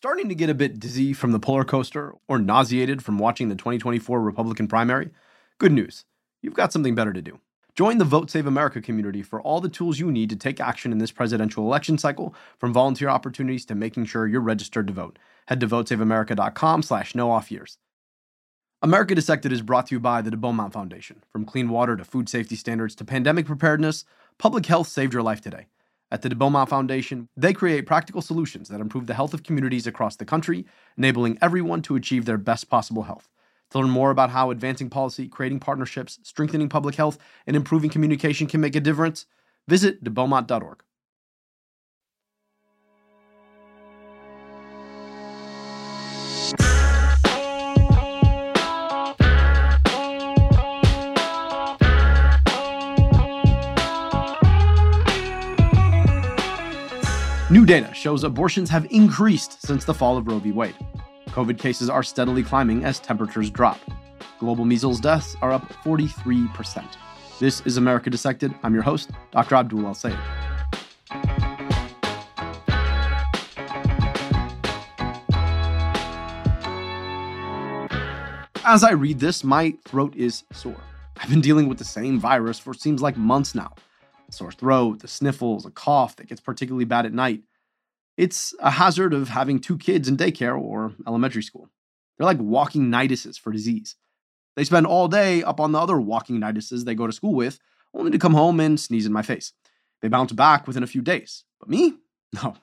Starting to get a bit dizzy from the polar coaster or nauseated from watching the 2024 Republican primary? Good news. You've got something better to do. Join the Vote Save America community for all the tools you need to take action in this presidential election cycle, from volunteer opportunities to making sure you're registered to vote. Head to votesaveamerica.com slash no off years. America Dissected is brought to you by the De Beaumont Foundation. From clean water to food safety standards to pandemic preparedness, public health saved your life today. At the De Beaumont Foundation, they create practical solutions that improve the health of communities across the country, enabling everyone to achieve their best possible health. To learn more about how advancing policy, creating partnerships, strengthening public health, and improving communication can make a difference, visit debeaumont.org. New data shows abortions have increased since the fall of Roe v. Wade. COVID cases are steadily climbing as temperatures drop. Global measles deaths are up 43%. This is America Dissected. I'm your host, Dr. Abdul El-Sayed. As I read this, my throat is sore. I've been dealing with the same virus for seems like months now sore throat, the sniffles, a cough that gets particularly bad at night. It's a hazard of having two kids in daycare or elementary school. They're like walking niduses for disease. They spend all day up on the other walking niduses they go to school with, only to come home and sneeze in my face. They bounce back within a few days. But me? No.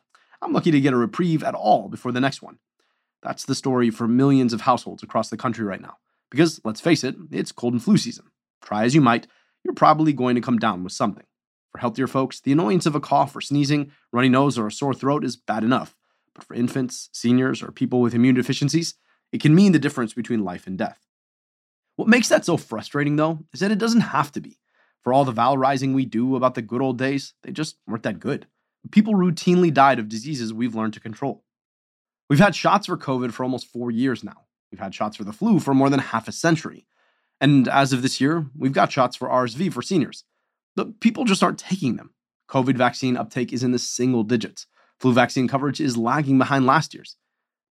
I'm lucky to get a reprieve at all before the next one. That's the story for millions of households across the country right now. Because, let's face it, it's cold and flu season. Try as you might, you're probably going to come down with something. For healthier folks, the annoyance of a cough or sneezing, runny nose, or a sore throat is bad enough. But for infants, seniors, or people with immune deficiencies, it can mean the difference between life and death. What makes that so frustrating, though, is that it doesn't have to be. For all the valorizing we do about the good old days, they just weren't that good. People routinely died of diseases we've learned to control. We've had shots for COVID for almost four years now. We've had shots for the flu for more than half a century. And as of this year, we've got shots for RSV for seniors. But people just aren't taking them. COVID vaccine uptake is in the single digits. Flu vaccine coverage is lagging behind last year's.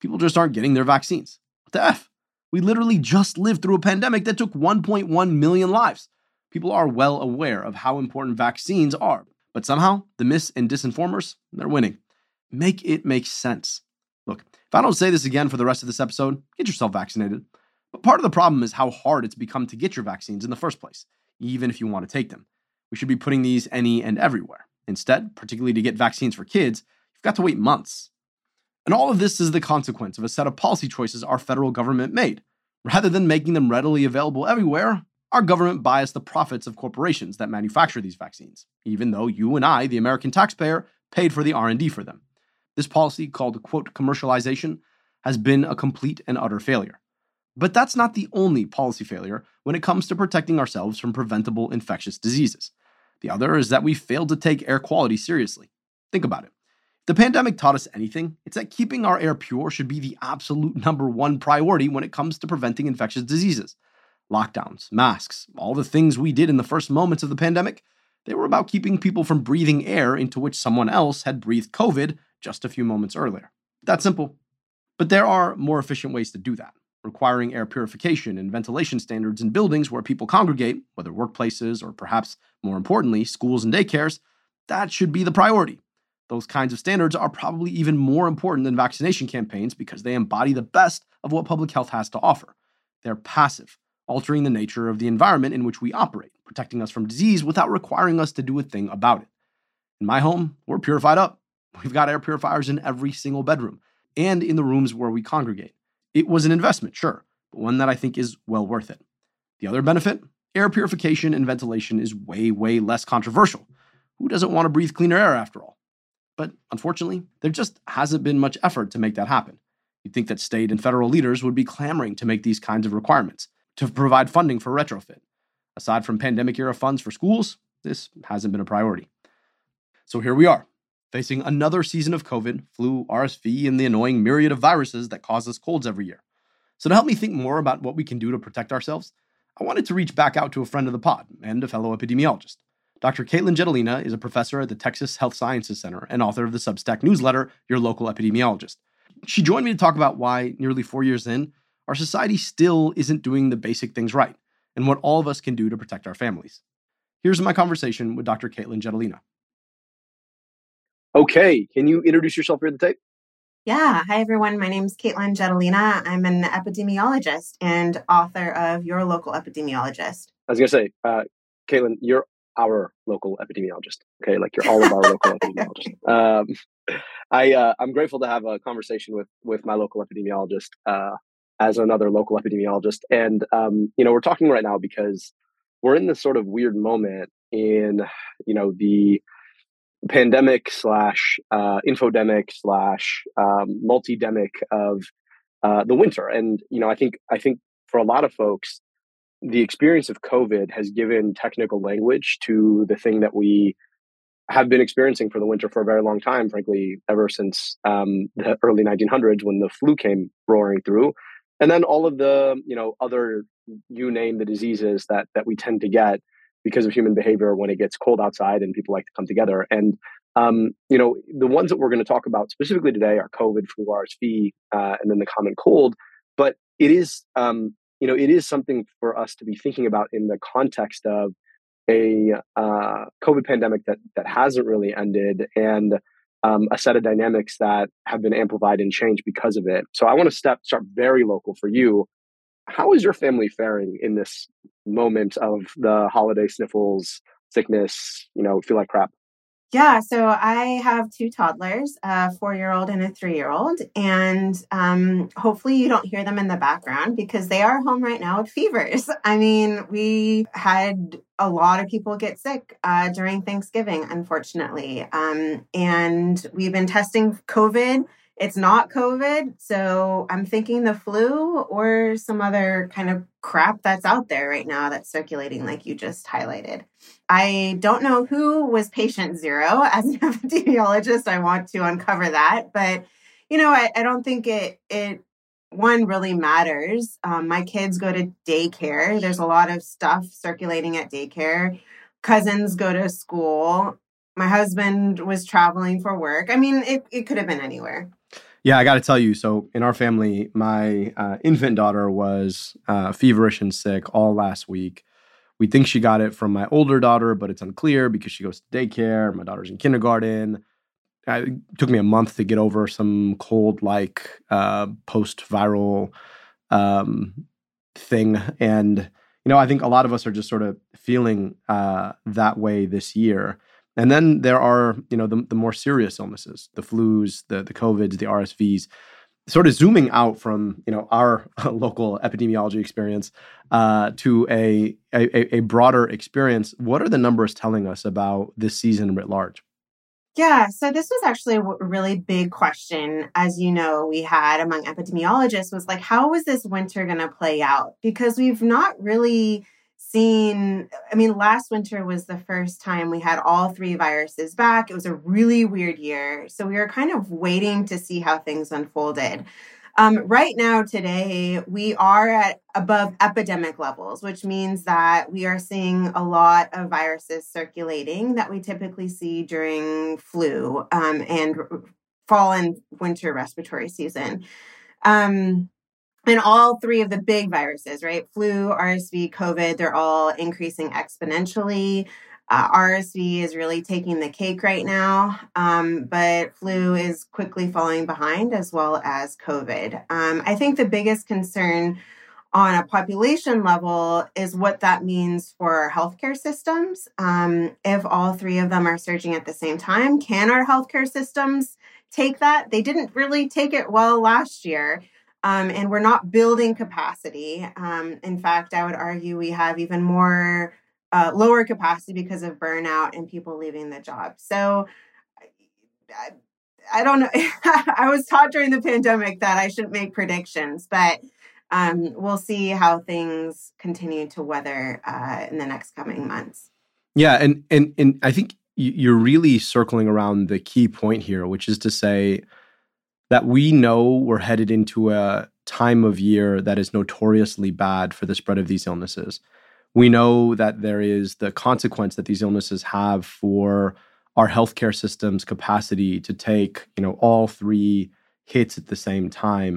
People just aren't getting their vaccines. What the F? We literally just lived through a pandemic that took 1.1 million lives. People are well aware of how important vaccines are, but somehow the mis and disinformers, they're winning. Make it make sense. Look, if I don't say this again for the rest of this episode, get yourself vaccinated. But part of the problem is how hard it's become to get your vaccines in the first place, even if you want to take them. We should be putting these any and everywhere. Instead, particularly to get vaccines for kids, you've got to wait months. And all of this is the consequence of a set of policy choices our federal government made. Rather than making them readily available everywhere, our government biased the profits of corporations that manufacture these vaccines, even though you and I, the American taxpayer, paid for the R&D for them. This policy called quote commercialization has been a complete and utter failure. But that's not the only policy failure when it comes to protecting ourselves from preventable infectious diseases. The other is that we failed to take air quality seriously. Think about it. If the pandemic taught us anything, it's that keeping our air pure should be the absolute number one priority when it comes to preventing infectious diseases. Lockdowns, masks, all the things we did in the first moments of the pandemic, they were about keeping people from breathing air into which someone else had breathed COVID just a few moments earlier. That simple. But there are more efficient ways to do that requiring air purification and ventilation standards in buildings where people congregate, whether workplaces or perhaps more importantly, schools and daycares, that should be the priority. Those kinds of standards are probably even more important than vaccination campaigns because they embody the best of what public health has to offer. They're passive, altering the nature of the environment in which we operate, protecting us from disease without requiring us to do a thing about it. In my home, we're purified up. We've got air purifiers in every single bedroom and in the rooms where we congregate. It was an investment, sure, but one that I think is well worth it. The other benefit air purification and ventilation is way, way less controversial. Who doesn't want to breathe cleaner air after all? But unfortunately, there just hasn't been much effort to make that happen. You'd think that state and federal leaders would be clamoring to make these kinds of requirements, to provide funding for retrofit. Aside from pandemic era funds for schools, this hasn't been a priority. So here we are, facing another season of COVID, flu, RSV, and the annoying myriad of viruses that cause us colds every year. So, to help me think more about what we can do to protect ourselves, I wanted to reach back out to a friend of the pod and a fellow epidemiologist. Dr. Katelyn Jetelina is a professor at the Texas Health Sciences Center and author of the Substack newsletter, Your Local Epidemiologist. She joined me to talk about why, nearly four years in, our society still isn't doing the basic things right and what all of us can do to protect our families. Here's my conversation with Dr. Katelyn Jetelina. Okay, can you introduce yourself here at the tape? Yeah. Hi, everyone. My name is Katelyn Jetelina. I'm an epidemiologist and author of Your Local Epidemiologist. I was going to say, uh, Katelyn, you're our local epidemiologist. Okay, like you're all of our local epidemiologists. Um, I uh, I'm grateful to have a conversation with with my local epidemiologist uh, as another local epidemiologist, and um, you know we're talking right now because we're in this sort of weird moment in you know the pandemic slash uh, infodemic slash um, multidemic of uh, the winter, and you know I think I think for a lot of folks the experience of COVID has given technical language to the thing that we have been experiencing for the winter for a very long time, frankly, ever since um, the early 1900s when the flu came roaring through. And then all of the, you know, other, you name the diseases that, that we tend to get because of human behavior when it gets cold outside and people like to come together. And, um, you know, the ones that we're going to talk about specifically today are COVID, flu, RSV, uh, and then the common cold. But it is um, you know, it is something for us to be thinking about in the context of a uh, COVID pandemic that that hasn't really ended and um, a set of dynamics that have been amplified and changed because of it. So I want to step start very local for you. How is your family faring in this moment of the holiday sniffles, sickness? You know, feel like crap. Yeah, so I have two toddlers, a four year old and a three year old. And um, hopefully, you don't hear them in the background because they are home right now with fevers. I mean, we had a lot of people get sick uh, during Thanksgiving, unfortunately. Um, and we've been testing COVID it's not COVID. So I'm thinking the flu or some other kind of crap that's out there right now that's circulating, like you just highlighted. I don't know who was patient zero. As an epidemiologist, I want to uncover that. But, you know, I, I don't think it, it, one really matters. Um, my kids go to daycare. There's a lot of stuff circulating at daycare. Cousins go to school. My husband was traveling for work. I mean, it, it could have been anywhere. Yeah, I got to tell you. So, in our family, my uh, infant daughter was uh, feverish and sick all last week. We think she got it from my older daughter, but it's unclear because she goes to daycare. My daughter's in kindergarten. It took me a month to get over some cold like uh, post viral um, thing. And, you know, I think a lot of us are just sort of feeling uh, that way this year. And then there are, you know, the, the more serious illnesses, the flus, the the COVIDs, the RSVs. Sort of zooming out from you know our local epidemiology experience uh, to a, a a broader experience. What are the numbers telling us about this season writ large? Yeah, so this was actually a really big question, as you know, we had among epidemiologists was like, how is this winter going to play out? Because we've not really seen i mean last winter was the first time we had all three viruses back. It was a really weird year. So we were kind of waiting to see how things unfolded. Um, right now today we are at above epidemic levels which means that we are seeing a lot of viruses circulating that we typically see during flu um, and fall and winter respiratory season. Um, and all three of the big viruses, right? Flu, RSV, COVID, they're all increasing exponentially. Uh, RSV is really taking the cake right now, um, but flu is quickly falling behind as well as COVID. Um, I think the biggest concern on a population level is what that means for our healthcare systems. Um, if all three of them are surging at the same time, can our healthcare systems take that? They didn't really take it well last year. Um, and we're not building capacity. Um, in fact, I would argue we have even more uh, lower capacity because of burnout and people leaving the job. So I, I don't know. I was taught during the pandemic that I shouldn't make predictions, but um, we'll see how things continue to weather uh, in the next coming months. Yeah, and and and I think you're really circling around the key point here, which is to say that we know we're headed into a time of year that is notoriously bad for the spread of these illnesses. We know that there is the consequence that these illnesses have for our healthcare system's capacity to take, you know, all three hits at the same time.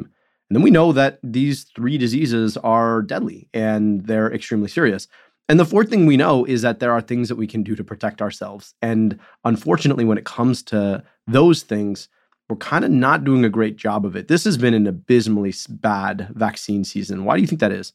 And then we know that these three diseases are deadly and they're extremely serious. And the fourth thing we know is that there are things that we can do to protect ourselves. And unfortunately, when it comes to those things, we're kind of not doing a great job of it. This has been an abysmally bad vaccine season. Why do you think that is?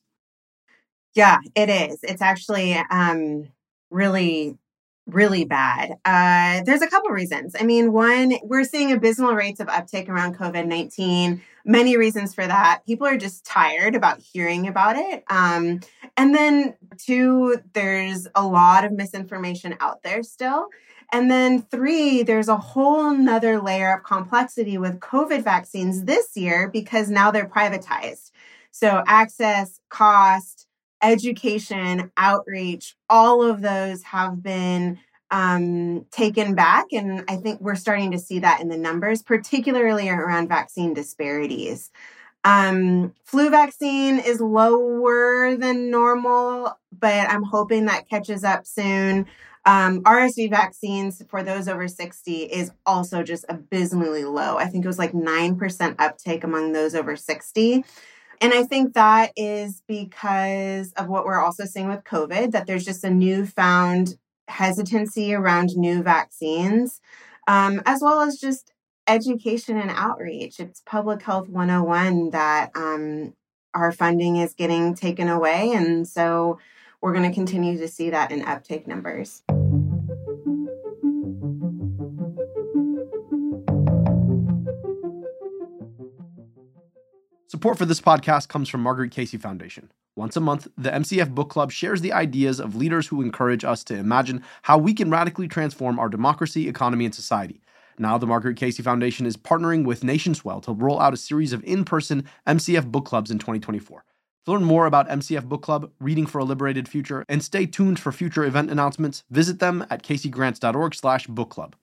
Yeah, it is. It's actually um, really really bad. Uh, there's a couple reasons. I mean, one, we're seeing abysmal rates of uptake around COVID 19. Many reasons for that. People are just tired about hearing about it. Um, and then, two, there's a lot of misinformation out there still. And then, three, there's a whole nother layer of complexity with COVID vaccines this year because now they're privatized. So, access, cost, education, outreach, all of those have been um, taken back. And I think we're starting to see that in the numbers, particularly around vaccine disparities. Um, flu vaccine is lower than normal, but I'm hoping that catches up soon. Um, RSV vaccines for those over 60 is also just abysmally low. I think it was like 9% uptake among those over 60. And I think that is because of what we're also seeing with COVID, that there's just a newfound hesitancy around new vaccines, um, as well as just education and outreach. It's Public Health 101 that um, our funding is getting taken away. And so we're going to continue to see that in uptake numbers. Support for this podcast comes from Marguerite Casey Foundation. Once a month, the MCF Book Club shares the ideas of leaders who encourage us to imagine how we can radically transform our democracy, economy, and society. Now, the Marguerite Casey Foundation is partnering with NationSwell to roll out a series of in person MCF book clubs in 2024. To learn more about MCF Book Club, Reading for a Liberated Future, and stay tuned for future event announcements, visit them at caseygrants.org slash book club.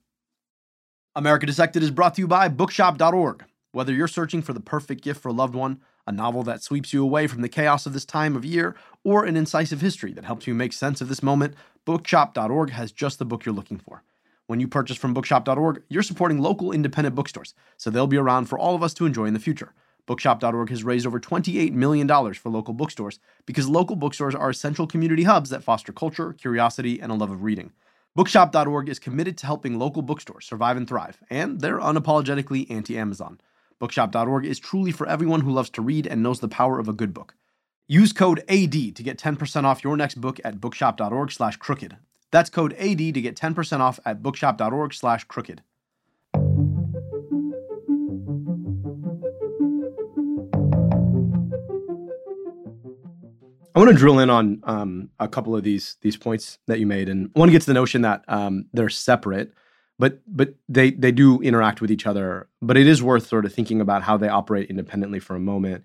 America Dissected is brought to you by bookshop.org. Whether you're searching for the perfect gift for a loved one, a novel that sweeps you away from the chaos of this time of year, or an incisive history that helps you make sense of this moment, bookshop.org has just the book you're looking for. When you purchase from bookshop.org, you're supporting local independent bookstores, so they'll be around for all of us to enjoy in the future. Bookshop.org has raised over $28 million for local bookstores because local bookstores are essential community hubs that foster culture, curiosity, and a love of reading. Bookshop.org is committed to helping local bookstores survive and thrive, and they're unapologetically anti Amazon. Bookshop.org is truly for everyone who loves to read and knows the power of a good book. Use code AD to get 10% off your next book at bookshop.org slash crooked. That's code AD to get 10% off at bookshop.org slash crooked. I want to drill in on um, a couple of these these points that you made, and I want to get to the notion that um, they're separate but but they they do interact with each other. But it is worth sort of thinking about how they operate independently for a moment.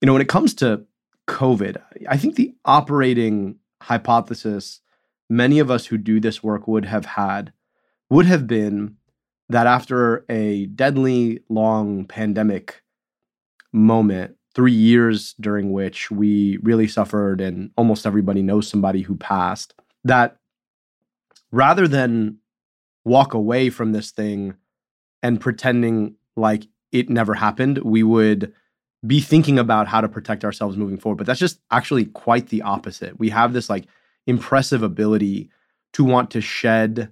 You know when it comes to covid i think the operating hypothesis many of us who do this work would have had would have been that after a deadly long pandemic moment 3 years during which we really suffered and almost everybody knows somebody who passed that rather than walk away from this thing and pretending like it never happened, we would be thinking about how to protect ourselves moving forward. But that's just actually quite the opposite. We have this like impressive ability to want to shed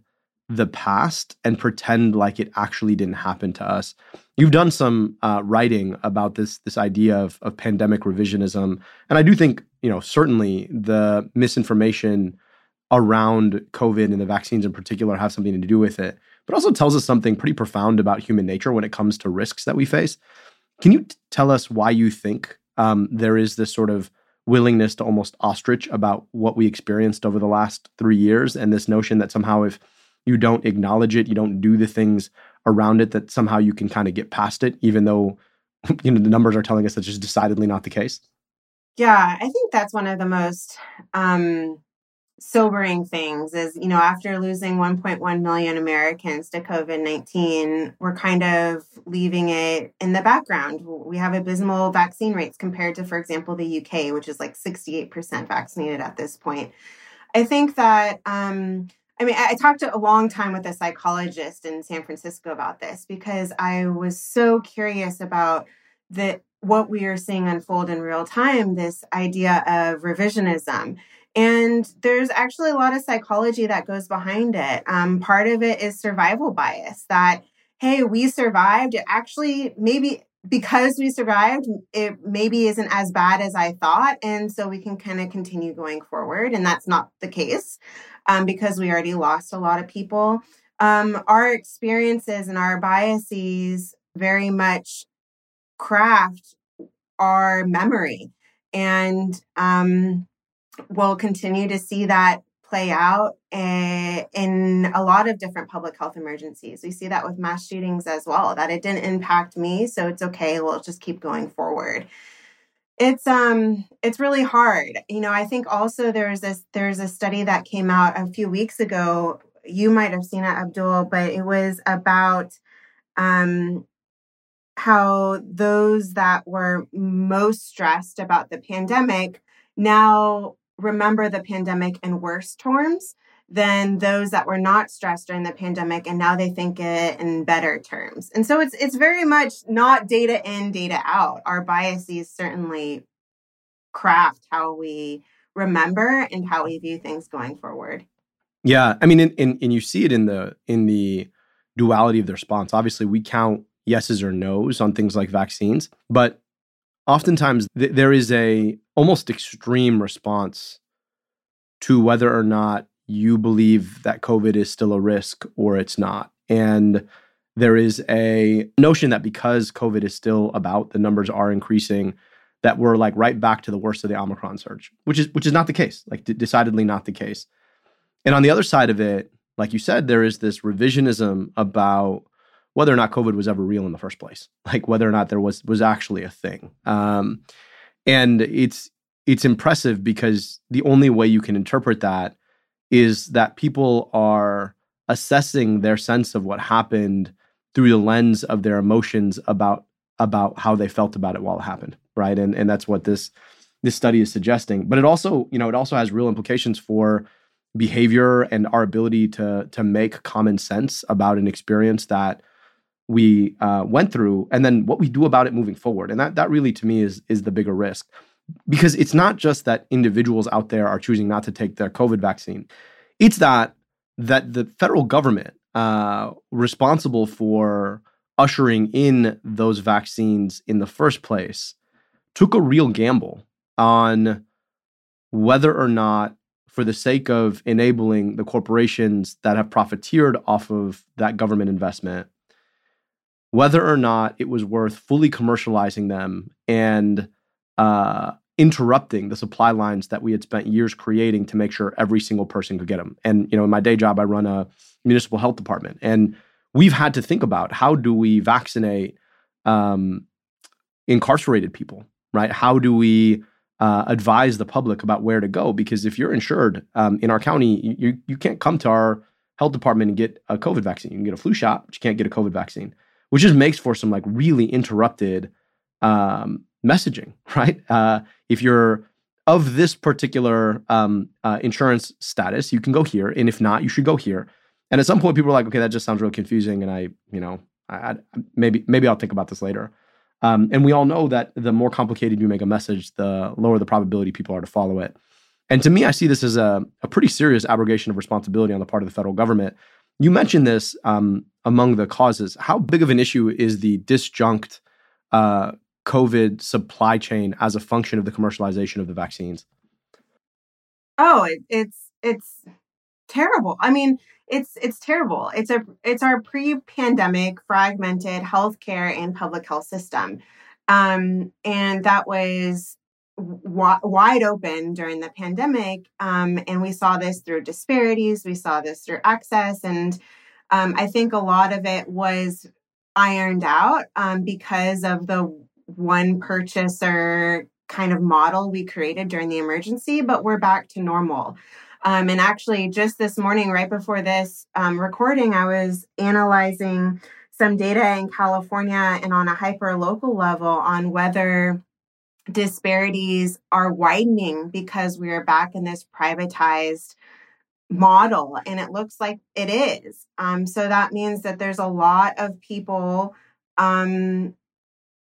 the past and pretend like it actually didn't happen to us. You've done some uh, writing about this this idea of, of pandemic revisionism, and I do think you know certainly the misinformation around COVID and the vaccines in particular have something to do with it, but also tells us something pretty profound about human nature when it comes to risks that we face. Can you t- tell us why you think um, there is this sort of willingness to almost ostrich about what we experienced over the last three years and this notion that somehow if you don't acknowledge it, you don't do the things around it, that somehow you can kind of get past it, even though you know the numbers are telling us that's just decidedly not the case? Yeah, I think that's one of the most um, sobering things is, you know, after losing 1.1 million Americans to COVID 19, we're kind of leaving it in the background. We have abysmal vaccine rates compared to, for example, the UK, which is like 68% vaccinated at this point. I think that um, I mean, I talked a long time with a psychologist in San Francisco about this because I was so curious about the what we are seeing unfold in real time this idea of revisionism and there's actually a lot of psychology that goes behind it. Um, part of it is survival bias that hey we survived. It actually maybe because we survived it maybe isn't as bad as i thought. And so we can kind of continue going forward. And that's not the case um, because we already lost a lot of people. Um, our experiences and our biases very much craft our memory. And um, we'll continue to see that play out eh, in a lot of different public health emergencies. We see that with mass shootings as well, that it didn't impact me, so it's okay. We'll just keep going forward. It's um it's really hard. You know, I think also there's this there's a study that came out a few weeks ago. You might have seen it, Abdul, but it was about um how those that were most stressed about the pandemic now remember the pandemic in worse terms than those that were not stressed during the pandemic and now they think it in better terms. And so it's it's very much not data in data out. Our biases certainly craft how we remember and how we view things going forward. Yeah, I mean, and, and, and you see it in the in the duality of the response. Obviously, we count yeses or nos on things like vaccines, but oftentimes th- there is a almost extreme response to whether or not you believe that COVID is still a risk or it's not. And there is a notion that because COVID is still about, the numbers are increasing, that we're like right back to the worst of the Omicron surge, which is which is not the case, like d- decidedly not the case. And on the other side of it, like you said, there is this revisionism about whether or not COVID was ever real in the first place, like whether or not there was was actually a thing. Um, and it's it's impressive because the only way you can interpret that is that people are assessing their sense of what happened through the lens of their emotions about about how they felt about it while it happened, right? And and that's what this this study is suggesting. But it also, you know, it also has real implications for behavior and our ability to to make common sense about an experience that we uh, went through and then what we do about it moving forward. And that that really to me is is the bigger risk. Because it's not just that individuals out there are choosing not to take their covid vaccine. It's that that the federal government uh, responsible for ushering in those vaccines in the first place took a real gamble on whether or not for the sake of enabling the corporations that have profiteered off of that government investment whether or not it was worth fully commercializing them and uh, interrupting the supply lines that we had spent years creating to make sure every single person could get them. And you know, in my day job, I run a municipal health department, and we've had to think about how do we vaccinate um, incarcerated people, right? How do we uh, advise the public about where to go? Because if you're insured um, in our county, you you can't come to our health department and get a COVID vaccine. You can get a flu shot, but you can't get a COVID vaccine which just makes for some like really interrupted um, messaging, right? Uh, if you're of this particular um, uh, insurance status, you can go here, and if not, you should go here. And at some point, people are like, "Okay, that just sounds real confusing," and I, you know, I, I, maybe maybe I'll think about this later. Um, and we all know that the more complicated you make a message, the lower the probability people are to follow it. And to me, I see this as a, a pretty serious abrogation of responsibility on the part of the federal government. You mentioned this um, among the causes. How big of an issue is the disjunct uh, COVID supply chain as a function of the commercialization of the vaccines? Oh, it, it's it's terrible. I mean, it's it's terrible. It's a it's our pre-pandemic fragmented healthcare and public health system, um, and that was w- wide open during the pandemic. Um, and we saw this through disparities. We saw this through access, and um, I think a lot of it was ironed out um, because of the one purchaser kind of model we created during the emergency, but we're back to normal. Um, and actually, just this morning, right before this um, recording, I was analyzing some data in California and on a hyper local level on whether disparities are widening because we are back in this privatized model and it looks like it is um, so that means that there's a lot of people um,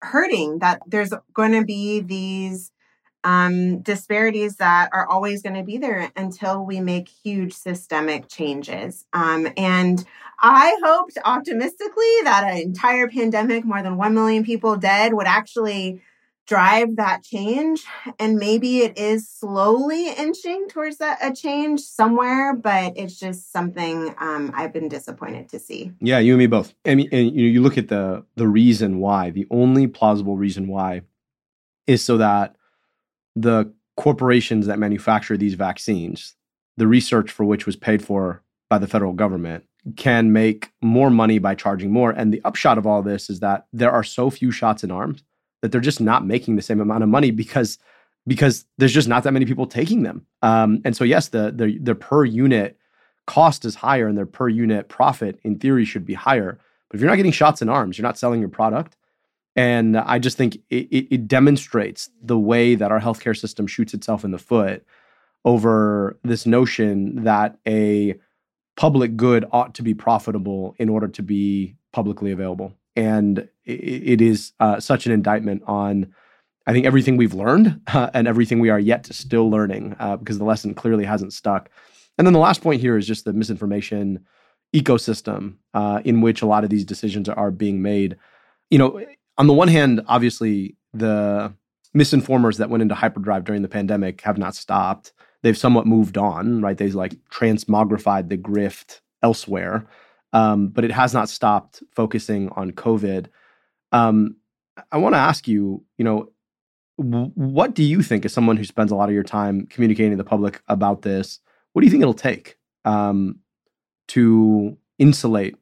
hurting that there's going to be these um, disparities that are always going to be there until we make huge systemic changes. Um, and I hoped optimistically that an entire pandemic, more than 1 million people dead, would actually drive that change. And maybe it is slowly inching towards that a change somewhere, but it's just something um, I've been disappointed to see. Yeah, you and me both. I mean, and you you look at the the reason why. The only plausible reason why is so that the corporations that manufacture these vaccines, the research for which was paid for by the federal government, can make more money by charging more. And the upshot of all this is that there are so few shots in arms that they're just not making the same amount of money because because there's just not that many people taking them. Um, and so yes, the, the the per unit cost is higher and their per unit profit in theory should be higher. But if you're not getting shots in arms, you're not selling your product, and I just think it, it, it, demonstrates the way that our healthcare system shoots itself in the foot over this notion that a public good ought to be profitable in order to be publicly available. And it, is uh, such an indictment on, I think, everything we've learned uh, and everything we are yet to still learning uh, because the lesson clearly hasn't stuck. And then the last point here is just the misinformation ecosystem uh, in which a lot of these decisions are being made. You know, on the one hand, obviously the misinformers that went into hyperdrive during the pandemic have not stopped. They've somewhat moved on, right? They've like transmogrified the grift elsewhere, um, but it has not stopped focusing on COVID. Um, I want to ask you, you know, w- what do you think, as someone who spends a lot of your time communicating to the public about this, what do you think it'll take um, to insulate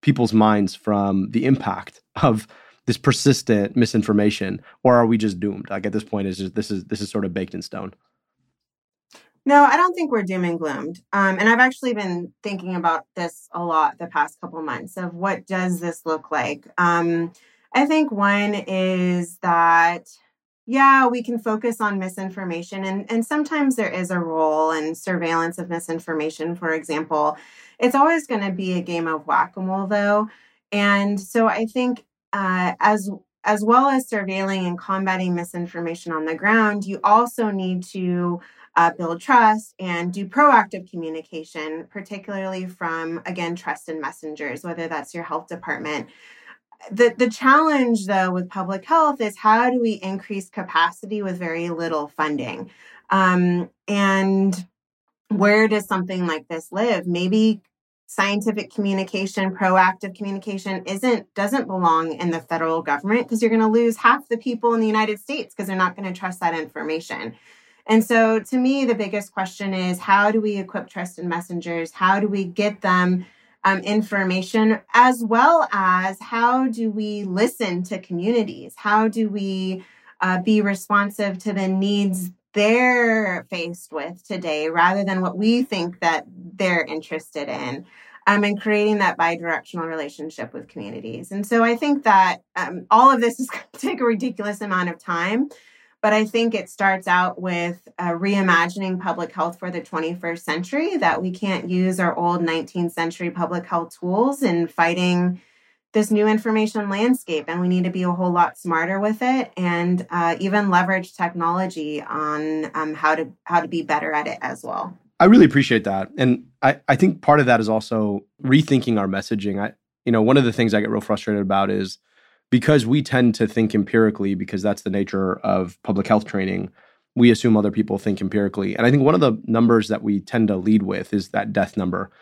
people's minds from the impact of this persistent misinformation, or are we just doomed? Like at this point, is this is this is sort of baked in stone. No, I don't think we're doom and gloomed. Um, and I've actually been thinking about this a lot the past couple months of what does this look like. Um, I think one is that yeah, we can focus on misinformation, and and sometimes there is a role in surveillance of misinformation. For example, it's always going to be a game of whack a mole, though. And so I think uh, as as well as surveilling and combating misinformation on the ground, you also need to uh, build trust and do proactive communication, particularly from again trust and messengers, whether that's your health department. The, the challenge though with public health is how do we increase capacity with very little funding um, and where does something like this live maybe scientific communication, proactive communication isn't doesn't belong in the federal government because you're going to lose half the people in the United States because they're not going to trust that information. And so to me the biggest question is how do we equip trust trusted messengers? How do we get them um, information as well as how do we listen to communities? How do we uh, be responsive to the needs they're faced with today rather than what we think that they're interested in um, and creating that bi-directional relationship with communities and so i think that um, all of this is going to take a ridiculous amount of time but i think it starts out with uh, reimagining public health for the 21st century that we can't use our old 19th century public health tools in fighting this new information landscape and we need to be a whole lot smarter with it and uh, even leverage technology on um, how to how to be better at it as well. I really appreciate that. And I, I think part of that is also rethinking our messaging. I you know one of the things i get real frustrated about is because we tend to think empirically because that's the nature of public health training we assume other people think empirically and i think one of the numbers that we tend to lead with is that death number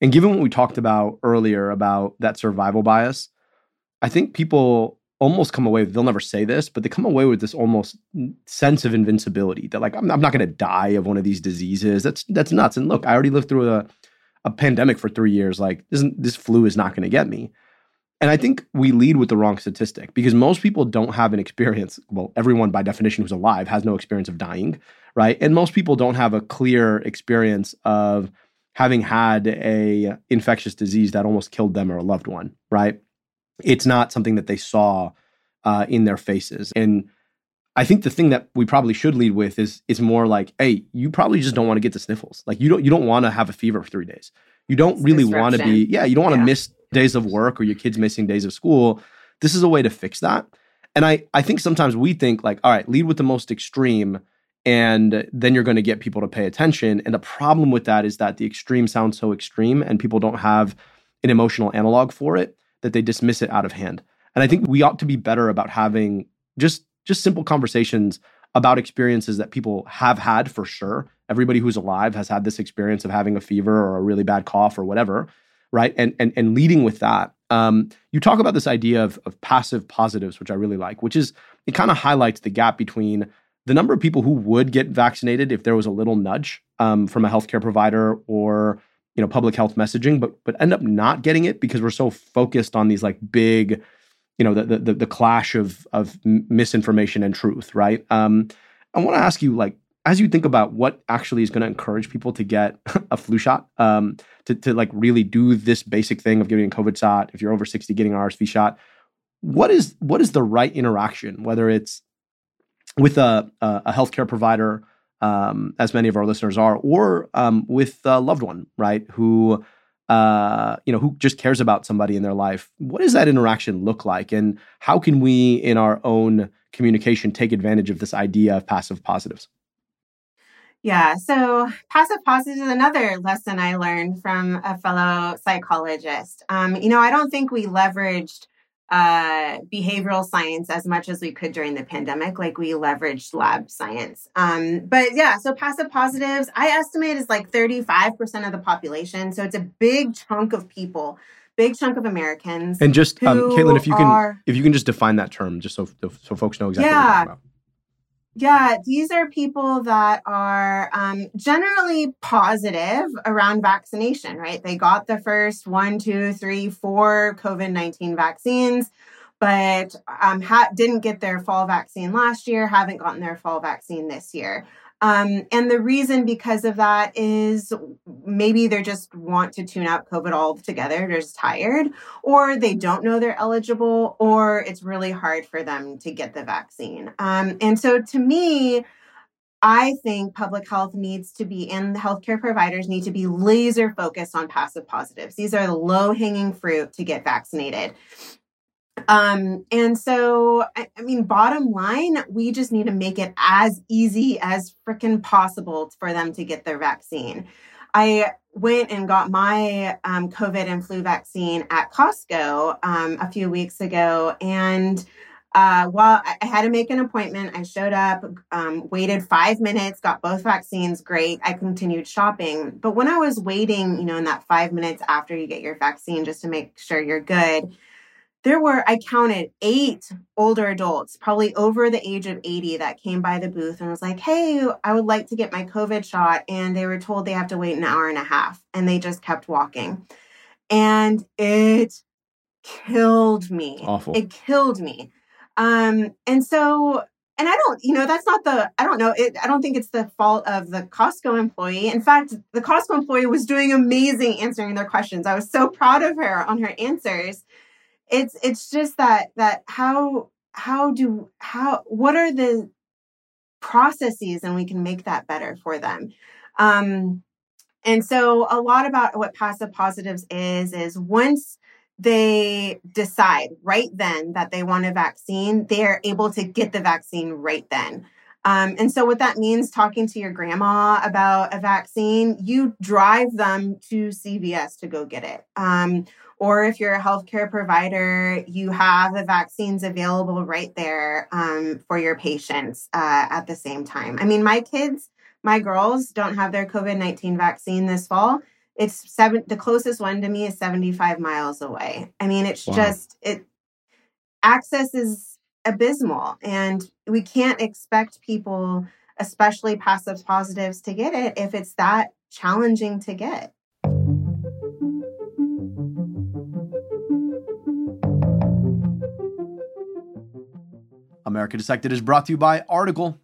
and given what we talked about earlier about that survival bias, I think people almost come away, they'll never say this, but they come away with this almost sense of invincibility that like, I'm, I'm not going to die of one of these diseases. That's, that's nuts. And look, I already lived through a, a pandemic for three years. Like this, this flu is not going to get me. And I think we lead with the wrong statistic because most people don't have an experience. Well, everyone by definition who's alive has no experience of dying, right? And most people don't have a clear experience of having had a infectious disease that almost killed them or a loved one, right? It's not something that they saw uh, in their faces. And I think the thing that we probably should lead with is is more like, hey, you probably just don't want to get the sniffles. Like you don't you don't want to have a fever for three days. You don't really want to be, yeah, you don't want to yeah. miss days of work or your kids missing days of school. This is a way to fix that. And I I think sometimes we think like, all right, lead with the most extreme and then you're going to get people to pay attention. And the problem with that is that the extreme sounds so extreme and people don't have an emotional analog for it that they dismiss it out of hand. And I think we ought to be better about having just just simple conversations about experiences that people have had for sure. Everybody who's alive has had this experience of having a fever or a really bad cough or whatever, right? And and and leading with that. Um, you talk about this idea of, of passive positives, which I really like, which is it kind of highlights the gap between the number of people who would get vaccinated if there was a little nudge um, from a healthcare provider or you know public health messaging, but but end up not getting it because we're so focused on these like big you know the the, the clash of of misinformation and truth right um, i want to ask you like as you think about what actually is going to encourage people to get a flu shot um, to, to like really do this basic thing of getting a covid shot if you're over 60 getting an rsv shot what is what is the right interaction whether it's with a a healthcare provider um, as many of our listeners are or um, with a loved one right who uh, you know, who just cares about somebody in their life. What does that interaction look like? And how can we, in our own communication, take advantage of this idea of passive positives? Yeah, so passive positives is another lesson I learned from a fellow psychologist. Um, you know, I don't think we leveraged uh, behavioral science as much as we could during the pandemic. Like we leveraged lab science. Um, but yeah, so passive positives, I estimate is like 35% of the population. So it's a big chunk of people, big chunk of Americans. And just, um, Katelyn, if you can, if you can just define that term, just so, so folks know exactly yeah, what yeah, these are people that are um, generally positive around vaccination, right? They got the first one, two, three, four COVID 19 vaccines, but um, ha- didn't get their fall vaccine last year, haven't gotten their fall vaccine this year. Um, and the reason because of that is maybe they just want to tune out COVID altogether. They're just tired, or they don't know they're eligible, or it's really hard for them to get the vaccine. Um, and so to me, I think public health needs to be, and the healthcare providers need to be laser focused on passive positives. These are the low hanging fruit to get vaccinated. Um, and so, I, I, mean, bottom line, we just need to make it as easy as freaking possible for them to get their vaccine. I went and got my um, COVID and flu vaccine at Costco um, a few weeks ago. And uh, while I had to make an appointment, I showed up, um, waited five minutes, got both vaccines. Great. I continued shopping. But when I was waiting, you know, in that five minutes after you get your vaccine, just to make sure you're good, there were i counted eight older adults probably over the age of 80 that came by the booth and was like hey i would like to get my covid shot and they were told they have to wait an hour and a half and they just kept walking. And it killed me. Awful. It killed me. Um and so and I don't, you know, that's not the, I don't know, it, I don't think it's the fault of the Costco employee. In fact, the Costco employee was doing amazing answering their questions. I was so proud of her on her answers it's it's just that that how how do how what are the processes and we can make that better for them? Um and so a lot about what passive positives is is once they decide right then that they want a vaccine they're able to get the vaccine right then. Um, and so what that means talking to your grandma about a vaccine you drive them to cvs to go get it. Um, or if you're a healthcare provider, you have the vaccines available right there um, for your patients uh, at the same time. I mean, my kids, my girls don't have their COVID 19 vaccine this fall. It's seven, the closest one to me is 75 miles away. I mean, it's wow. just, it, access is abysmal and we can't expect people, especially passive positives, to get it if it's that challenging to get. America Dissected is brought to you by Article.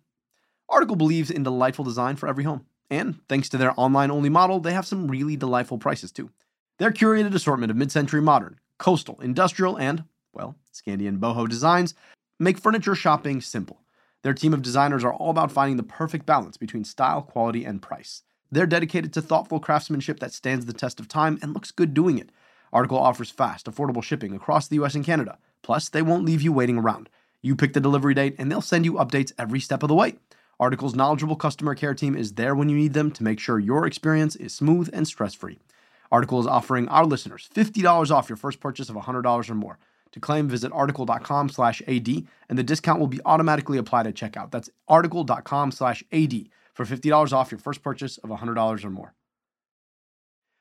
Article believes in delightful design for every home. And thanks to their online only model, they have some really delightful prices too. Their curated assortment of mid century modern, coastal, industrial, and, well, Scandi and boho designs make furniture shopping simple. Their team of designers are all about finding the perfect balance between style, quality, and price. They're dedicated to thoughtful craftsmanship that stands the test of time and looks good doing it. Article offers fast, affordable shipping across the US and Canada. Plus, they won't leave you waiting around. You pick the delivery date, and they'll send you updates every step of the way. Article's knowledgeable customer care team is there when you need them to make sure your experience is smooth and stress free. Article is offering our listeners $50 off your first purchase of $100 or more. To claim, visit article.com slash AD, and the discount will be automatically applied at checkout. That's article.com slash AD for $50 off your first purchase of $100 or more.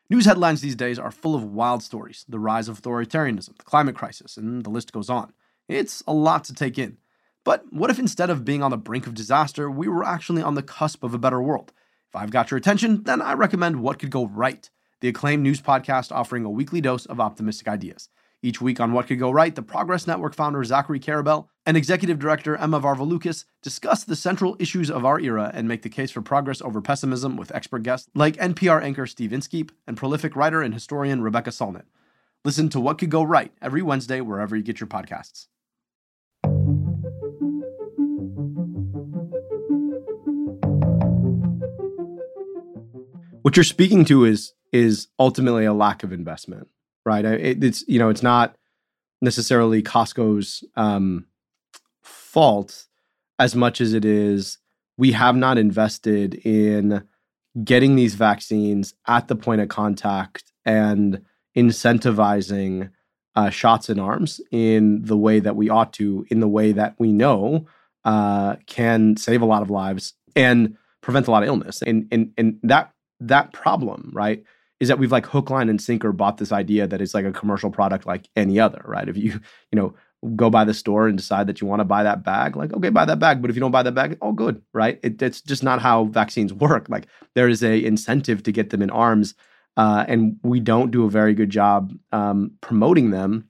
News headlines these days are full of wild stories the rise of authoritarianism, the climate crisis, and the list goes on. It's a lot to take in. But what if instead of being on the brink of disaster, we were actually on the cusp of a better world? If I've got your attention, then I recommend What Could Go Right, the acclaimed news podcast offering a weekly dose of optimistic ideas. Each week on What Could Go Right, the Progress Network founder Zachary Karabell and executive director Emma Varvaloucas discuss the central issues of our era and make the case for progress over pessimism with expert guests like NPR anchor Steve Inskeep and prolific writer and historian Rebecca Solnit. Listen to What Could Go Right every Wednesday wherever you get your podcasts. What you're speaking to is is ultimately a lack of investment right? It, it's you know it's not necessarily Costco's um, fault as much as it is we have not invested in getting these vaccines at the point of contact and incentivizing uh, shots in arms in the way that we ought to, in the way that we know uh, can save a lot of lives and prevent a lot of illness. And and and that that problem, right? is that we've like hook, line, and sinker bought this idea that it's like a commercial product like any other, right? If you, you know, go by the store and decide that you want to buy that bag, like, okay, buy that bag. But if you don't buy that bag, all good, right? It, it's just not how vaccines work. Like there is a incentive to get them in arms. Uh, and we don't do a very good job um, promoting them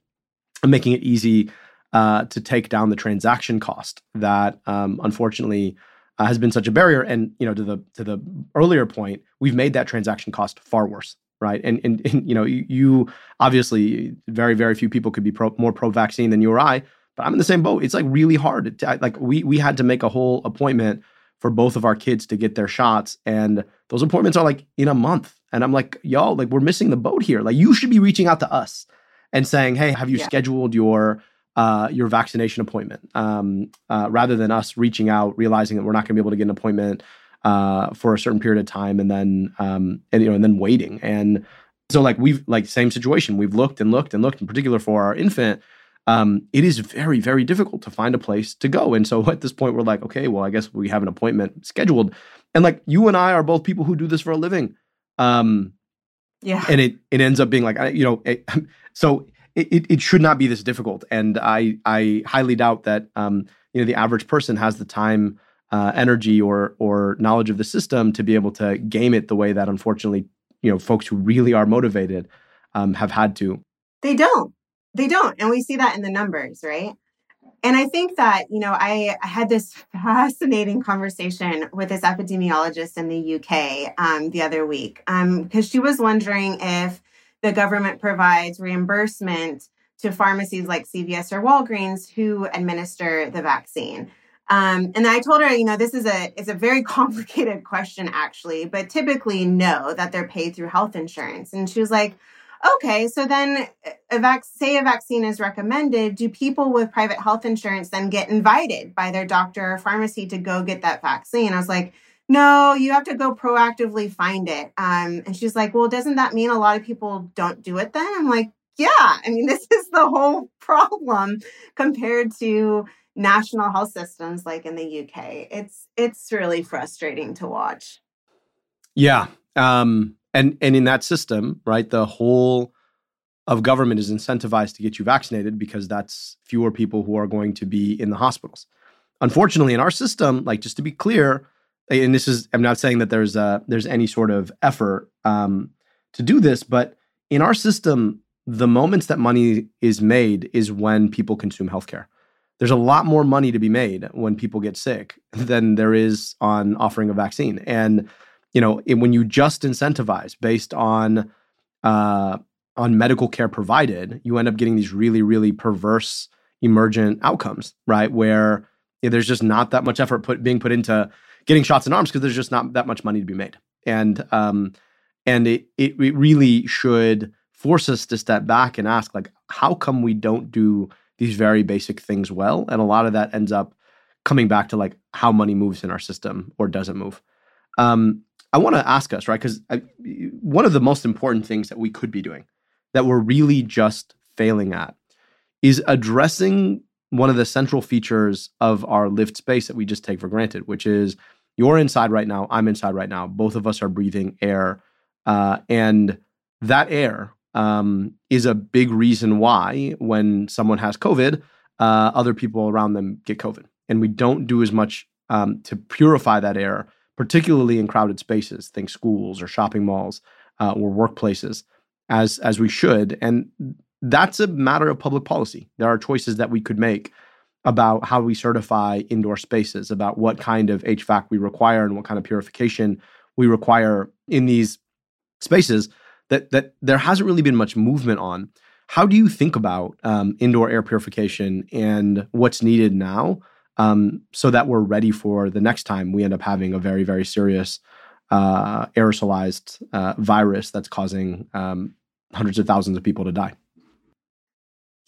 and making it easy uh, to take down the transaction cost that um, unfortunately uh, has been such a barrier. And you know, to the to the earlier point, we've made that transaction cost far worse, right? And and, and you know, you, you, obviously very very few people could be pro, more pro vaccine than you or I, but I'm in the same boat. It's like really hard. To, like we we had to make a whole appointment for both of our kids to get their shots, and those appointments are like in a month. And I'm like, y'all, like we're missing the boat here. Like you should be reaching out to us and saying, hey, have you yeah. scheduled your uh, your vaccination appointment um, uh, rather than us reaching out, realizing that we're not going to be able to get an appointment uh, for a certain period of time, and then um, and you know and then waiting. And so like we've like same situation. We've looked and looked and looked, in particular for our infant. Um, it is very very difficult to find a place to go. And so at this point, we're like, okay, well, I guess we have an appointment scheduled. And like you and I are both people who do this for a living. Um, yeah. And it it ends up being like you know it, so it, it should not be this difficult. And I I highly doubt that um, you know the average person has the time, uh, energy, or or knowledge of the system to be able to game it the way that unfortunately you know folks who really are motivated um, have had to. They don't. They don't, and we see that in the numbers, right? And I think that, you know, I, had this fascinating conversation with this epidemiologist in the UK um, the other week because um, she was wondering if the government provides reimbursement to pharmacies like CVS or Walgreens who administer the vaccine. Um, and I told her, you know, this is a it's a very complicated question actually, but typically no, that they're paid through health insurance. And she was like, okay, so then a vac- say a vaccine is recommended, do people with private health insurance then get invited by their doctor or pharmacy to go get that vaccine? I was like, no, you have to go proactively find it. Um, and she's like, well, doesn't that mean a lot of people don't do it then? I'm like, yeah, I mean, this is the whole problem compared to national health systems like in the UK. It's it's really frustrating to watch. Yeah. Um, and and in that system, right, the whole of government is incentivized to get you vaccinated because that's fewer people who are going to be in the hospitals. Unfortunately, in our system, like just to be clear, and this is I'm not saying that there's a there's any sort of effort um, to do this, but in our system, the moments that money is made is when people consume healthcare. There's a lot more money to be made when people get sick than there is on offering a vaccine. And you know, it, when you just incentivize based on uh, on medical care provided, you end up getting these really, really perverse emergent outcomes, right? Where You know, there's just not that much effort put being put into getting shots in arms because there's just not that much money to be made. And um, and it, it it really should force us to step back and ask like, how come we don't do these very basic things well? And a lot of that ends up coming back to like how money moves in our system or doesn't move. Um, I want to ask us, right? Because one of the most important things that we could be doing that we're really just failing at is addressing one of the central features of our lived space that we just take for granted, which is you're inside right now, I'm inside right now. Both of us are breathing air. Uh, and that air um, is a big reason why, when someone has COVID, uh, other people around them get COVID. And we don't do as much um, to purify that air particularly in crowded spaces, think schools or shopping malls uh, or workplaces, as as we should. And that's a matter of public policy. There are choices that we could make about how we certify indoor spaces, about what kind of HVAC we require and what kind of purification we require in these spaces that that there hasn't really been much movement on. How do you think about um, indoor air purification and what's needed now um, so that we're ready for the next time we end up having a very, very serious uh, aerosolized uh, virus that's causing um, hundreds of thousands of people to die.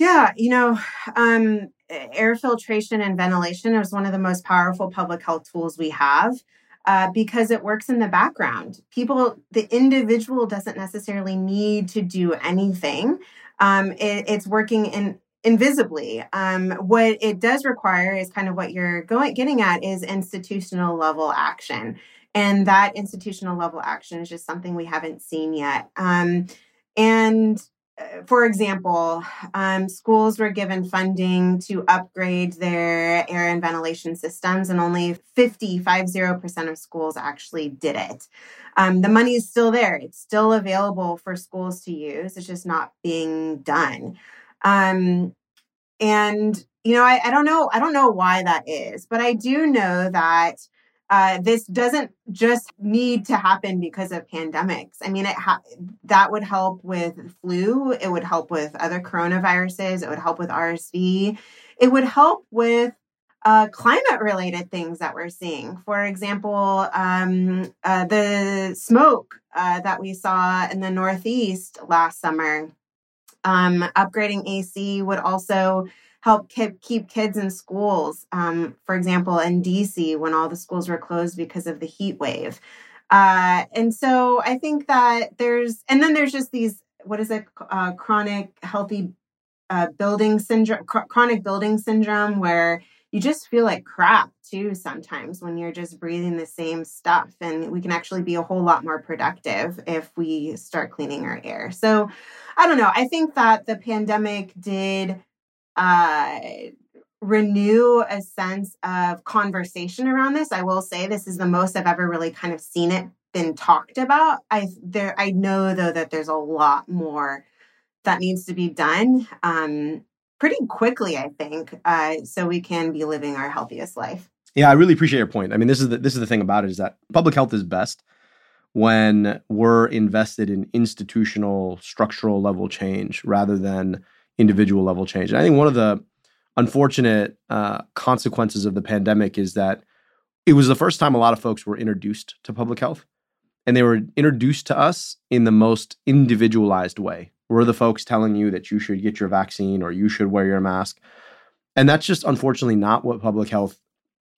Yeah, you know, um, air filtration and ventilation is one of the most powerful public health tools we have. Uh, because it works in the background. People, the individual doesn't necessarily need to do anything. Um, it, it's working in invisibly. Um, what it does require is kind of what you're going getting at is institutional level action, and that institutional level action is just something we haven't seen yet. Um, and for example, um, schools were given funding to upgrade their air and ventilation systems, and only 50, 50% of schools actually did it. Um, the money is still there, it's still available for schools to use, it's just not being done. Um, and you know, I, I don't know, I don't know why that is, but I do know that uh, this doesn't just need to happen because of pandemics. I mean, it ha- that would help with flu. It would help with other coronaviruses. It would help with RSV. It would help with uh, climate related things that we're seeing. For example, um, uh, the smoke uh, that we saw in the Northeast last summer um, upgrading AC would also help keep, keep kids in schools. Um, for example, in DC, when all the schools were closed because of the heat wave. Uh, and so I think that there's, and then there's just these, what is it, uh, chronic healthy uh, building syndrome, cr- chronic building syndrome, where you just feel like crap too sometimes when you're just breathing the same stuff. And we can actually be a whole lot more productive if we start cleaning our air. So I don't know. I think that the pandemic did uh, renew a sense of conversation around this. I will say this is the most I've ever really kind of seen it been talked about. I there I know though that there's a lot more that needs to be done. Um, pretty quickly, I think, uh, so we can be living our healthiest life. Yeah, I really appreciate your point. I mean, this is the, this is the thing about it is that public health is best when we're invested in institutional, structural level change rather than individual level change. And I think one of the unfortunate uh, consequences of the pandemic is that it was the first time a lot of folks were introduced to public health, and they were introduced to us in the most individualized way we're the folks telling you that you should get your vaccine or you should wear your mask. And that's just unfortunately not what public health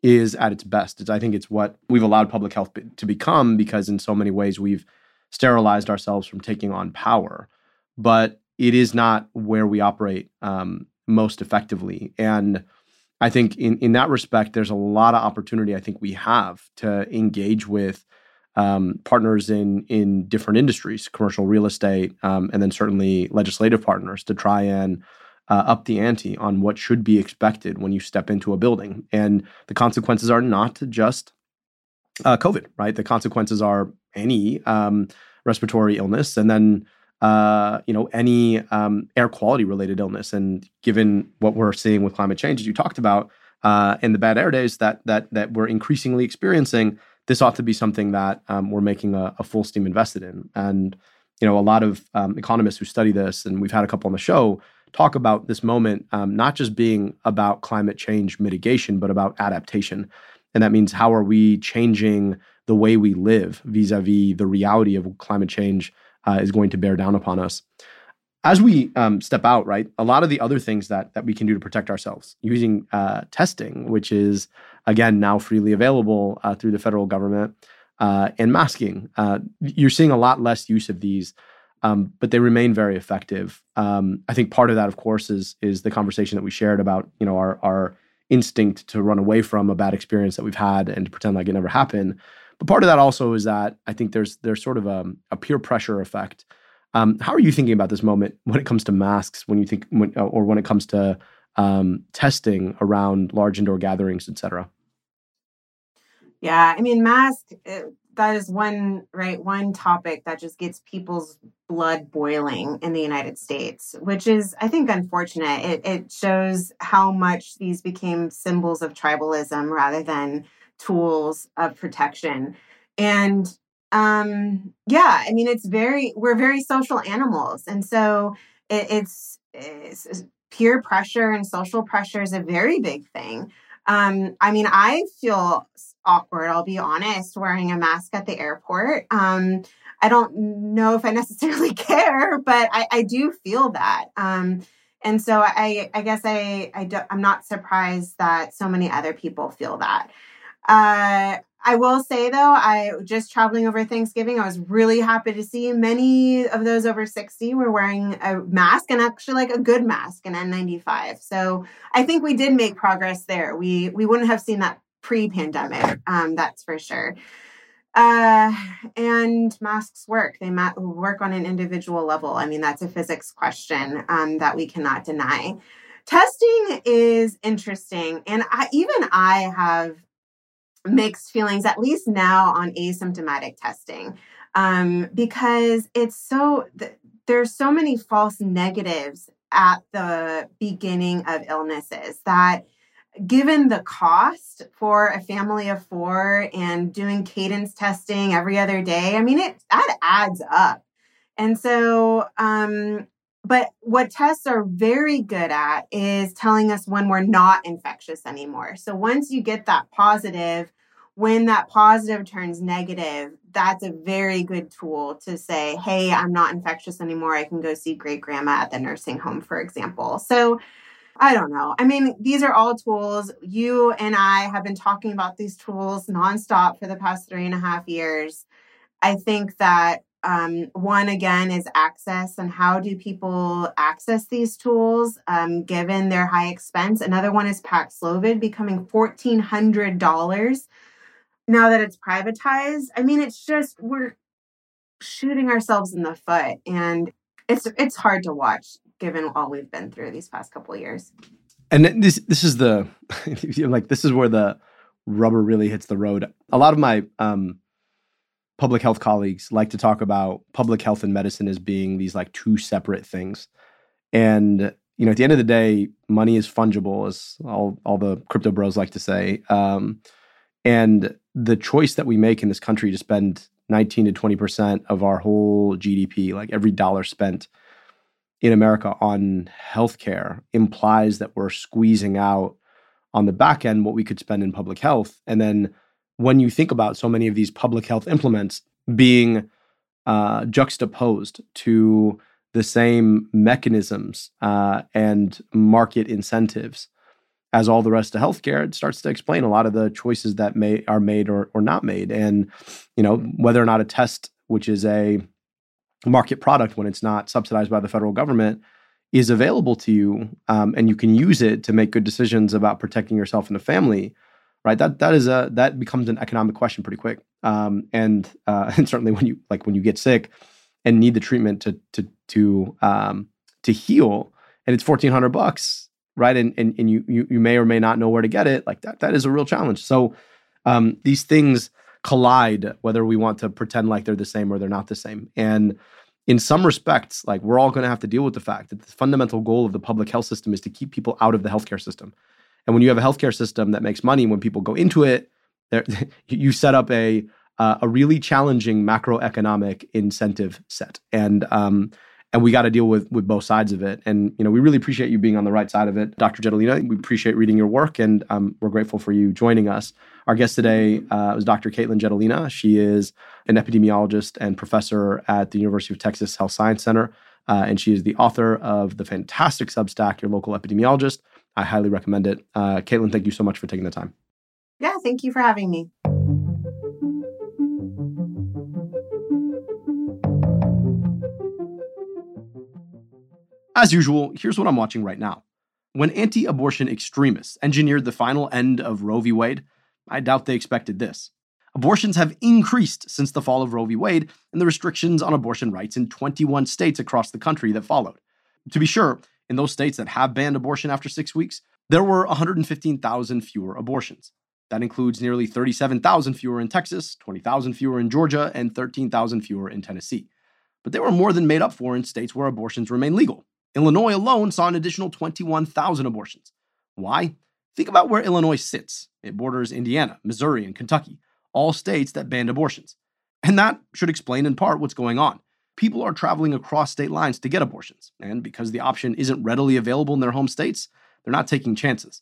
is at its best. It's, I think it's what we've allowed public health to become because in so many ways we've sterilized ourselves from taking on power. But it is not where we operate um, most effectively. And I think in, in that respect, there's a lot of opportunity I think we have to engage with um, partners in in different industries, commercial real estate, um, and then certainly legislative partners to try and uh, up the ante on what should be expected when you step into a building. And the consequences are not just uh, COVID, right? The consequences are any um, respiratory illness, and then uh, you know any um, air quality related illness. And given what we're seeing with climate change, as you talked about, uh, and the bad air days that that that we're increasingly experiencing this ought to be something that um, we're making a, a, full steam invested in. And you know, a lot of um, economists who study this, and we've had a couple on the show, talk about this moment um, not just being about climate change mitigation, but about adaptation. And that means how are we changing the way we live vis a vis the reality of climate change uh, is going to bear down upon us. As we um, step out, right, a lot of the other things that that we can do to protect ourselves using uh, testing, which is again now freely available uh, through the federal government, uh, and masking. Uh, you're seeing a lot less use of these, um, but they remain very effective. Um, I think part of that, of course, is is the conversation that we shared about you know our our instinct to run away from a bad experience that we've had and to pretend like it never happened. But part of that also is that I think there's there's sort of a, a peer pressure effect. Um, how are you thinking about this moment when it comes to masks? When you think, when, or when it comes to um, testing around large indoor gatherings, et cetera? Yeah, I mean, mask. Eh, that is one right one topic that just gets people's blood boiling in the United States, which is, I think, unfortunate. It, it shows how much these became symbols of tribalism rather than tools of protection. And um, yeah, I mean, it's very, we're very social animals. And so it, it's, it's, peer pressure and social pressure is a very big thing. Um, I mean, I feel awkward, I'll be honest, wearing a mask at the airport. Um, I don't know if I necessarily care, but I, I do feel that. Um, and so I, I guess I, I I'm not surprised that so many other people feel that. Uh, I will say though, I just traveling over Thanksgiving, I was really happy to see many of those over 60 were wearing a mask and actually like a good mask, an N95. So I think we did make progress there. We we wouldn't have seen that pre-pandemic, um, that's for sure. Uh, and masks work. They ma- work on an individual level. I mean, that's a physics question um, that we cannot deny. Testing is interesting, and I, even I have mixed feelings, at least now on asymptomatic testing, um, because it's so, th- there's so many false negatives at the beginning of illnesses that given the cost for a family of four and doing cadence testing every other day, I mean, it that adds up. And so, um, but what tests are very good at is telling us when we're not infectious anymore. So once you get that positive, when that positive turns negative, that's a very good tool to say, hey, I'm not infectious anymore. I can go see great grandma at the nursing home, for example. So I don't know. I mean, these are all tools. You and I have been talking about these tools nonstop for the past three and a half years. I think that um, one again is access and how do people access these tools um, given their high expense. Another one is Paxlovid becoming fourteen hundred dollars now that it's privatized. I mean, it's just we're shooting ourselves in the foot, and it's it's hard to watch given all we've been through these past couple years. And this this is the like this is where the rubber really hits the road. A lot of my um, public health colleagues like to talk about public health and medicine as being these like two separate things. And you know, at the end of the day, money is fungible, as all all the crypto bros like to say. Um, and the choice that we make in this country to spend 19 to 20 percent of our whole GDP, like every dollar spent in America on healthcare, implies that we're squeezing out on the back end what we could spend in public health. And then when you think about so many of these public health implements being uh, juxtaposed to the same mechanisms uh, and market incentives as all the rest of healthcare, it starts to explain a lot of the choices that may are made or, or not made. And, you know, whether or not a test, which is a market product when it's not subsidized by the federal government, is available to you um, and you can use it to make good decisions about protecting yourself and the family right? That that is a that becomes an economic question pretty quick. Um, and uh, and certainly when you like when you get sick and need the treatment to to to um, to heal and it's 1400 bucks right? And, and and you, you you may or may not know where to get it like that that is a real challenge. So um, these things collide whether we want to pretend like they're the same or they're not the same. And in some respects like we're all going to have to deal with the fact that the fundamental goal of the public health system is to keep people out of the healthcare system and when you have a healthcare system that makes money when people go into it you set up a uh, a really challenging macroeconomic incentive set and um, and we got to deal with with both sides of it. And you know, we really appreciate you being on the right side of it, Dr. Jetelina. We appreciate reading your work, and um, we're grateful for you joining us. Our guest today uh, was Dr. Katelyn Jetelina. She is an epidemiologist and professor at the University of Texas Health Science Center, uh, and she is the author of the fantastic Substack, Your Local Epidemiologist. I highly recommend it. Uh, Katelyn, thank you so much for taking the time. Yeah, thank you for having me. As usual, here's what I'm watching right now. When anti abortion extremists engineered the final end of Roe v. Wade, I doubt they expected this. Abortions have increased since the fall of Roe v. Wade and the restrictions on abortion rights in 21 states across the country that followed. To be sure, in those states that have banned abortion after six weeks, there were 115,000 fewer abortions. That includes nearly 37,000 fewer in Texas, 20,000 fewer in Georgia, and 13,000 fewer in Tennessee. But they were more than made up for in states where abortions remain legal, Illinois alone saw an additional 21,000 abortions. Why? Think about where Illinois sits. It borders Indiana, Missouri, and Kentucky, all states that banned abortions. And that should explain in part what's going on. People are traveling across state lines to get abortions, and because the option isn't readily available in their home states, they're not taking chances.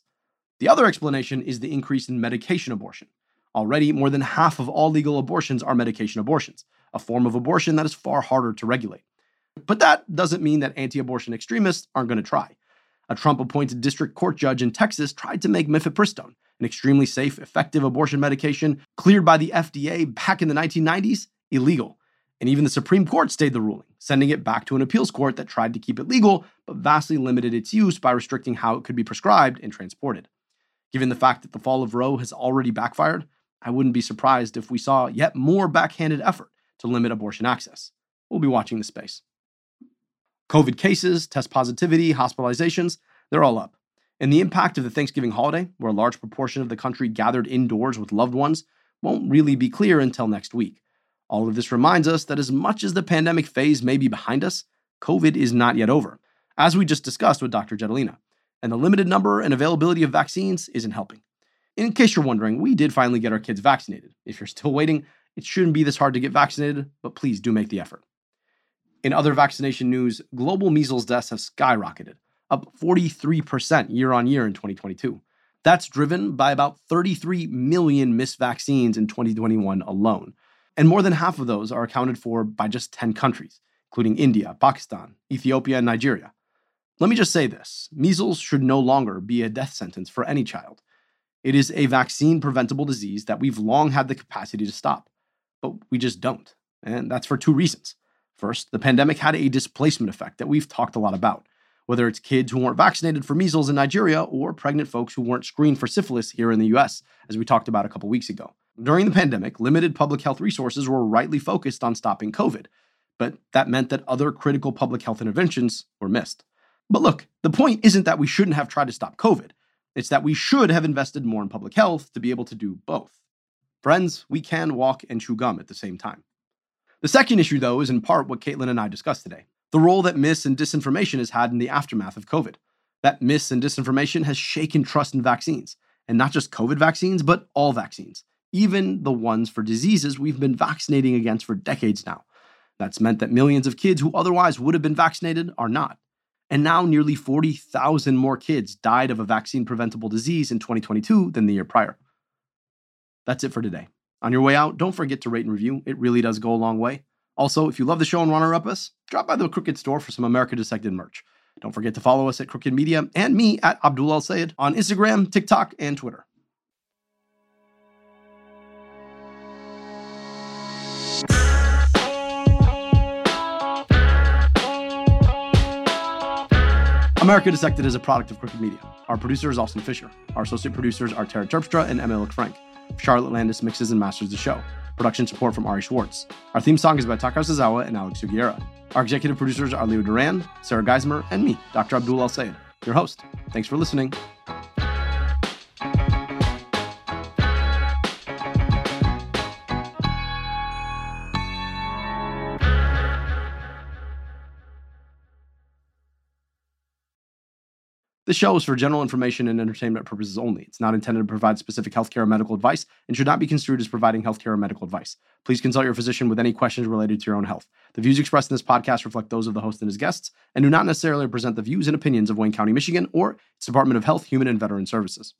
The other explanation is the increase in medication abortion. Already, more than half of all legal abortions are medication abortions, a form of abortion that is far harder to regulate. But that doesn't mean that anti abortion extremists aren't going to try. A Trump appointed district court judge in Texas tried to make mifepristone, an extremely safe, effective abortion medication cleared by the FDA back in the 1990s, illegal. And even the Supreme Court stayed the ruling, sending it back to an appeals court that tried to keep it legal, but vastly limited its use by restricting how it could be prescribed and transported. Given the fact that the fall of Roe has already backfired, I wouldn't be surprised if we saw yet more backhanded effort to limit abortion access. We'll be watching the space. COVID cases, test positivity, hospitalizations, they're all up. And the impact of the Thanksgiving holiday, where a large proportion of the country gathered indoors with loved ones, won't really be clear until next week. All of this reminds us that as much as the pandemic phase may be behind us, COVID is not yet over, as we just discussed with Dr. Jetelina, and the limited number and availability of vaccines isn't helping. In case you're wondering, we did finally get our kids vaccinated. If you're still waiting, it shouldn't be this hard to get vaccinated, but please do make the effort. In other vaccination news, global measles deaths have skyrocketed, up 43% year on year in 2022. That's driven by about 33 million missed vaccines in 2021 alone. And more than half of those are accounted for by just 10 countries, including India, Pakistan, Ethiopia, and Nigeria. Let me just say this measles should no longer be a death sentence for any child. It is a vaccine preventable disease that we've long had the capacity to stop, but we just don't. And that's for two reasons. First, the pandemic had a displacement effect that we've talked a lot about, whether it's kids who weren't vaccinated for measles in Nigeria or pregnant folks who weren't screened for syphilis here in the US, as we talked about a couple weeks ago. During the pandemic, limited public health resources were rightly focused on stopping COVID, but that meant that other critical public health interventions were missed. But look, the point isn't that we shouldn't have tried to stop COVID. It's that we should have invested more in public health to be able to do both. Friends, we can walk and chew gum at the same time. The second issue, though, is in part what Katelyn and I discussed today the role that mis and disinformation has had in the aftermath of COVID. That mis and disinformation has shaken trust in vaccines, and not just COVID vaccines, but all vaccines, even the ones for diseases we've been vaccinating against for decades now. That's meant that millions of kids who otherwise would have been vaccinated are not. And now nearly 40,000 more kids died of a vaccine preventable disease in 2022 than the year prior. That's it for today. On your way out, don't forget to rate and review. It really does go a long way. Also, if you love the show and want to rep us, drop by the Crooked store for some America Dissected merch. Don't forget to follow us at Crooked Media and me at Abdul El-Sayed on Instagram, TikTok, and Twitter. America Dissected is a product of Crooked Media. Our producer is Austin Fisher. Our associate producers are Tara Terpstra and Emily Frank. Charlotte Landis mixes and masters the show. Production support from Ari Schwartz. Our theme song is by Taka Yasuzawa and Alex Sugiura. Our executive producers are Leo Duran, Sarah Geismer, and me, Dr. Abdul El-Sayed, your host. Thanks for listening. This show is for general information and entertainment purposes only. It's not intended to provide specific healthcare or medical advice and should not be construed as providing healthcare or medical advice. Please consult your physician with any questions related to your own health. The views expressed in this podcast reflect those of the host and his guests and do not necessarily represent the views and opinions of Wayne County, Michigan, or its Department of Health, Human and Veteran Services.